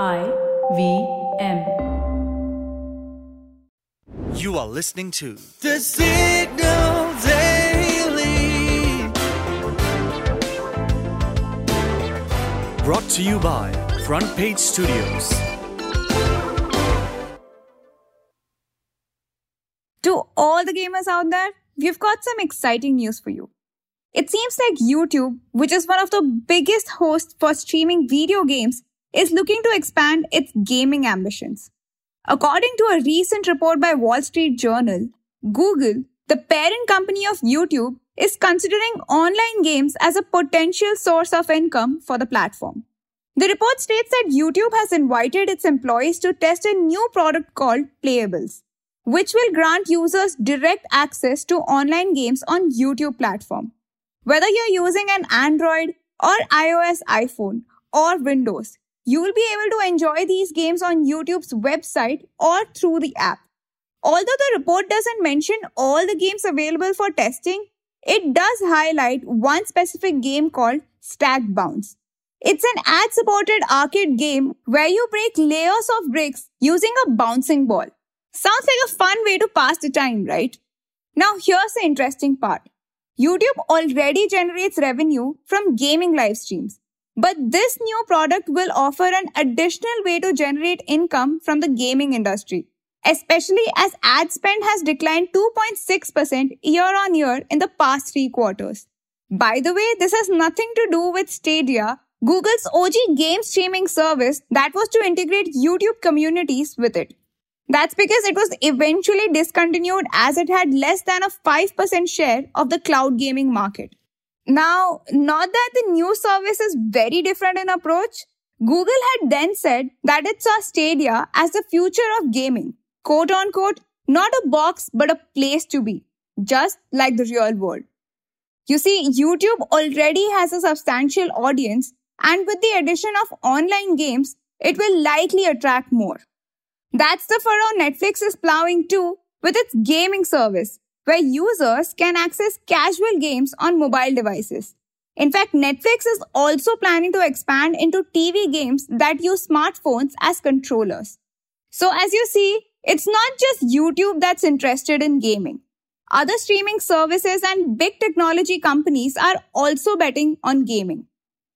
I V M. You are listening to The Signal Daily. Brought to you by Front Page Studios. To all the gamers out there, we've got some exciting news for you. It seems like YouTube, which is one of the biggest hosts for streaming video games, is looking to expand its gaming ambitions. According to a recent report by Wall Street Journal, Google, the parent company of YouTube, is considering online games as a potential source of income for the platform. The report states that YouTube has invited its employees to test a new product called Playables, which will grant users direct access to online games on YouTube platform. Whether you're using an Android or iOS iPhone or Windows, you will be able to enjoy these games on YouTube's website or through the app. Although the report doesn't mention all the games available for testing, it does highlight one specific game called Stack Bounce. It's an ad supported arcade game where you break layers of bricks using a bouncing ball. Sounds like a fun way to pass the time, right? Now, here's the interesting part YouTube already generates revenue from gaming live streams. But this new product will offer an additional way to generate income from the gaming industry, especially as ad spend has declined 2.6% year on year in the past three quarters. By the way, this has nothing to do with Stadia, Google's OG game streaming service that was to integrate YouTube communities with it. That's because it was eventually discontinued as it had less than a 5% share of the cloud gaming market. Now, not that the new service is very different in approach. Google had then said that it saw Stadia as the future of gaming, quote unquote, not a box, but a place to be, just like the real world. You see, YouTube already has a substantial audience, and with the addition of online games, it will likely attract more. That's the furrow Netflix is plowing too with its gaming service, where users can access casual games on mobile devices. In fact, Netflix is also planning to expand into TV games that use smartphones as controllers. So as you see, it's not just YouTube that's interested in gaming. Other streaming services and big technology companies are also betting on gaming.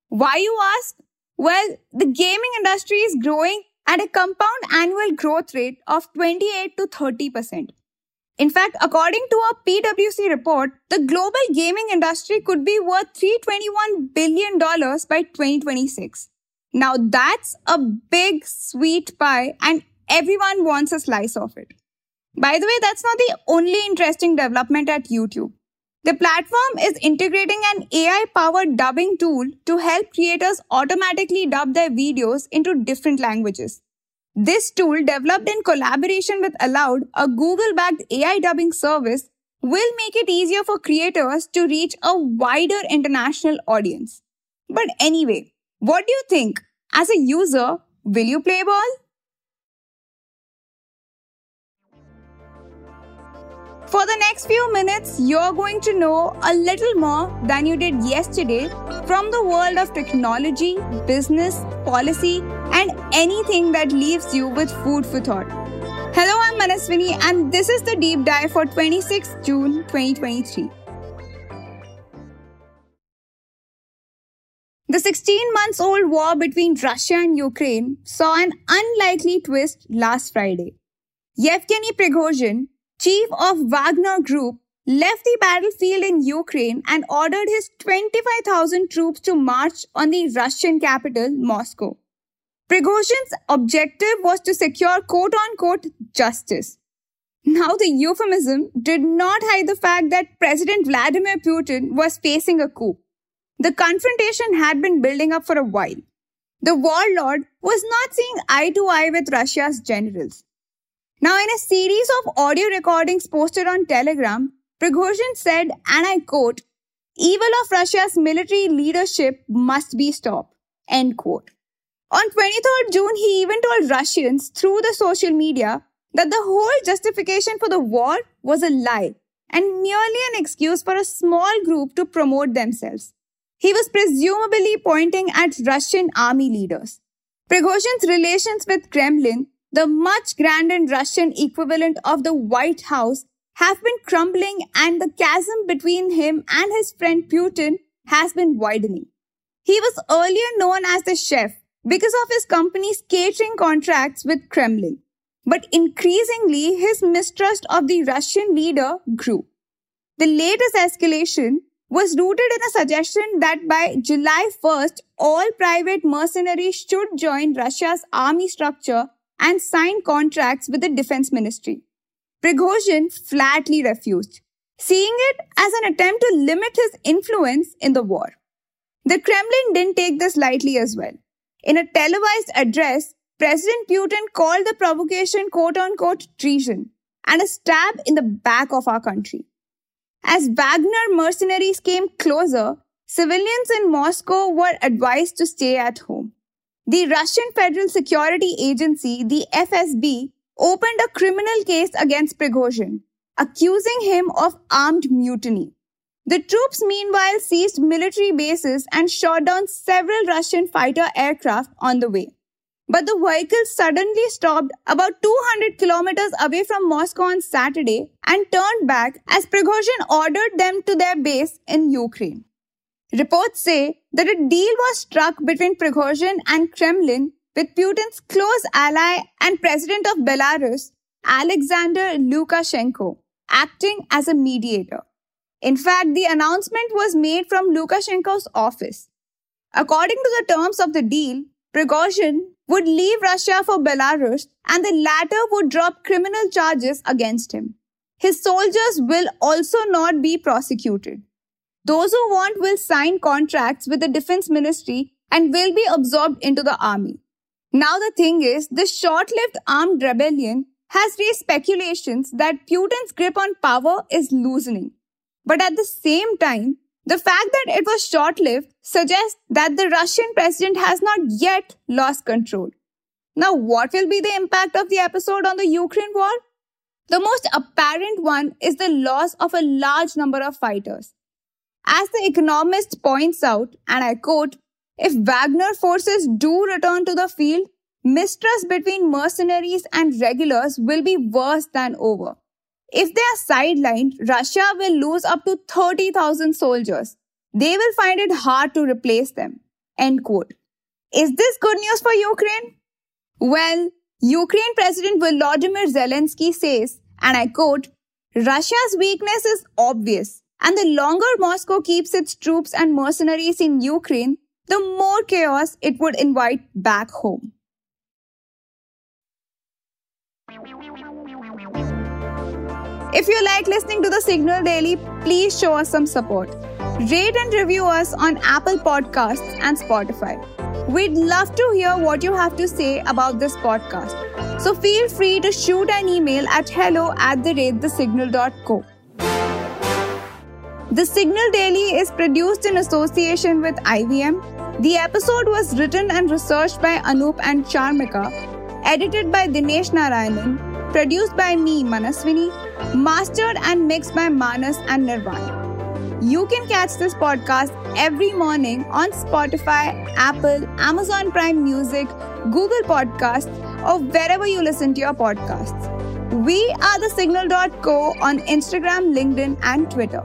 Why you ask? Well, the gaming industry is growing at a compound annual growth rate of 28 to 30%. In fact, according to a PwC report, the global gaming industry could be worth $321 billion by 2026. Now that's a big sweet pie and everyone wants a slice of it. By the way, that's not the only interesting development at YouTube. The platform is integrating an AI powered dubbing tool to help creators automatically dub their videos into different languages. This tool, developed in collaboration with Aloud, a Google backed AI dubbing service, will make it easier for creators to reach a wider international audience. But anyway, what do you think? As a user, will you play ball? For the next few minutes, you're going to know a little more than you did yesterday from the world of technology, business, policy, and anything that leaves you with food for thought. Hello, I'm Manaswini, and this is the deep dive for 26 June 2023. The 16 months old war between Russia and Ukraine saw an unlikely twist last Friday. Yevgeny Prigozhin, chief of Wagner Group, left the battlefield in Ukraine and ordered his 25,000 troops to march on the Russian capital, Moscow. Prigozhin's objective was to secure quote unquote justice. Now, the euphemism did not hide the fact that President Vladimir Putin was facing a coup. The confrontation had been building up for a while. The warlord was not seeing eye to eye with Russia's generals. Now, in a series of audio recordings posted on Telegram, Prigozhin said, and I quote, evil of Russia's military leadership must be stopped, end quote. On 23rd June, he even told Russians through the social media that the whole justification for the war was a lie and merely an excuse for a small group to promote themselves. He was presumably pointing at Russian army leaders. Prigozhin's relations with Kremlin, the much grander Russian equivalent of the White House, have been crumbling and the chasm between him and his friend Putin has been widening. He was earlier known as the chef because of his company's catering contracts with Kremlin. But increasingly, his mistrust of the Russian leader grew. The latest escalation was rooted in a suggestion that by July 1st, all private mercenaries should join Russia's army structure and signed contracts with the defense ministry. Prigozhin flatly refused, seeing it as an attempt to limit his influence in the war. The Kremlin didn't take this lightly as well. In a televised address, President Putin called the provocation quote unquote treason and a stab in the back of our country. As Wagner mercenaries came closer, civilians in Moscow were advised to stay at home. The Russian Federal Security Agency, the FSB, opened a criminal case against Prigozhin, accusing him of armed mutiny. The troops meanwhile seized military bases and shot down several Russian fighter aircraft on the way. But the vehicles suddenly stopped about 200 kilometers away from Moscow on Saturday and turned back as Prigozhin ordered them to their base in Ukraine. Reports say that a deal was struck between Prigozhin and Kremlin with Putin's close ally and president of Belarus, Alexander Lukashenko, acting as a mediator. In fact, the announcement was made from Lukashenko's office. According to the terms of the deal, Prigozhin would leave Russia for Belarus and the latter would drop criminal charges against him. His soldiers will also not be prosecuted. Those who want will sign contracts with the defense ministry and will be absorbed into the army. Now the thing is, this short-lived armed rebellion has raised speculations that Putin's grip on power is loosening. But at the same time, the fact that it was short lived suggests that the Russian president has not yet lost control. Now, what will be the impact of the episode on the Ukraine war? The most apparent one is the loss of a large number of fighters. As the economist points out, and I quote, if Wagner forces do return to the field, mistrust between mercenaries and regulars will be worse than over. If they are sidelined, Russia will lose up to 30,000 soldiers. They will find it hard to replace them. End quote. Is this good news for Ukraine? Well, Ukraine President Volodymyr Zelensky says, and I quote, Russia's weakness is obvious, and the longer Moscow keeps its troops and mercenaries in Ukraine, the more chaos it would invite back home. If you like listening to the Signal Daily, please show us some support. Rate and review us on Apple Podcasts and Spotify. We'd love to hear what you have to say about this podcast. So feel free to shoot an email at hello at the rate thesignal.co. The Signal Daily is produced in association with IVM. The episode was written and researched by Anup and Chaarmikha, edited by Dinesh Narayanan, produced by me, Manaswini, mastered and mixed by Manas and Nirvaan. You can catch this podcast every morning on Spotify, Apple, Amazon Prime Music, Google Podcasts, or wherever you listen to your podcasts. We are the signal.co on Instagram, LinkedIn, and Twitter.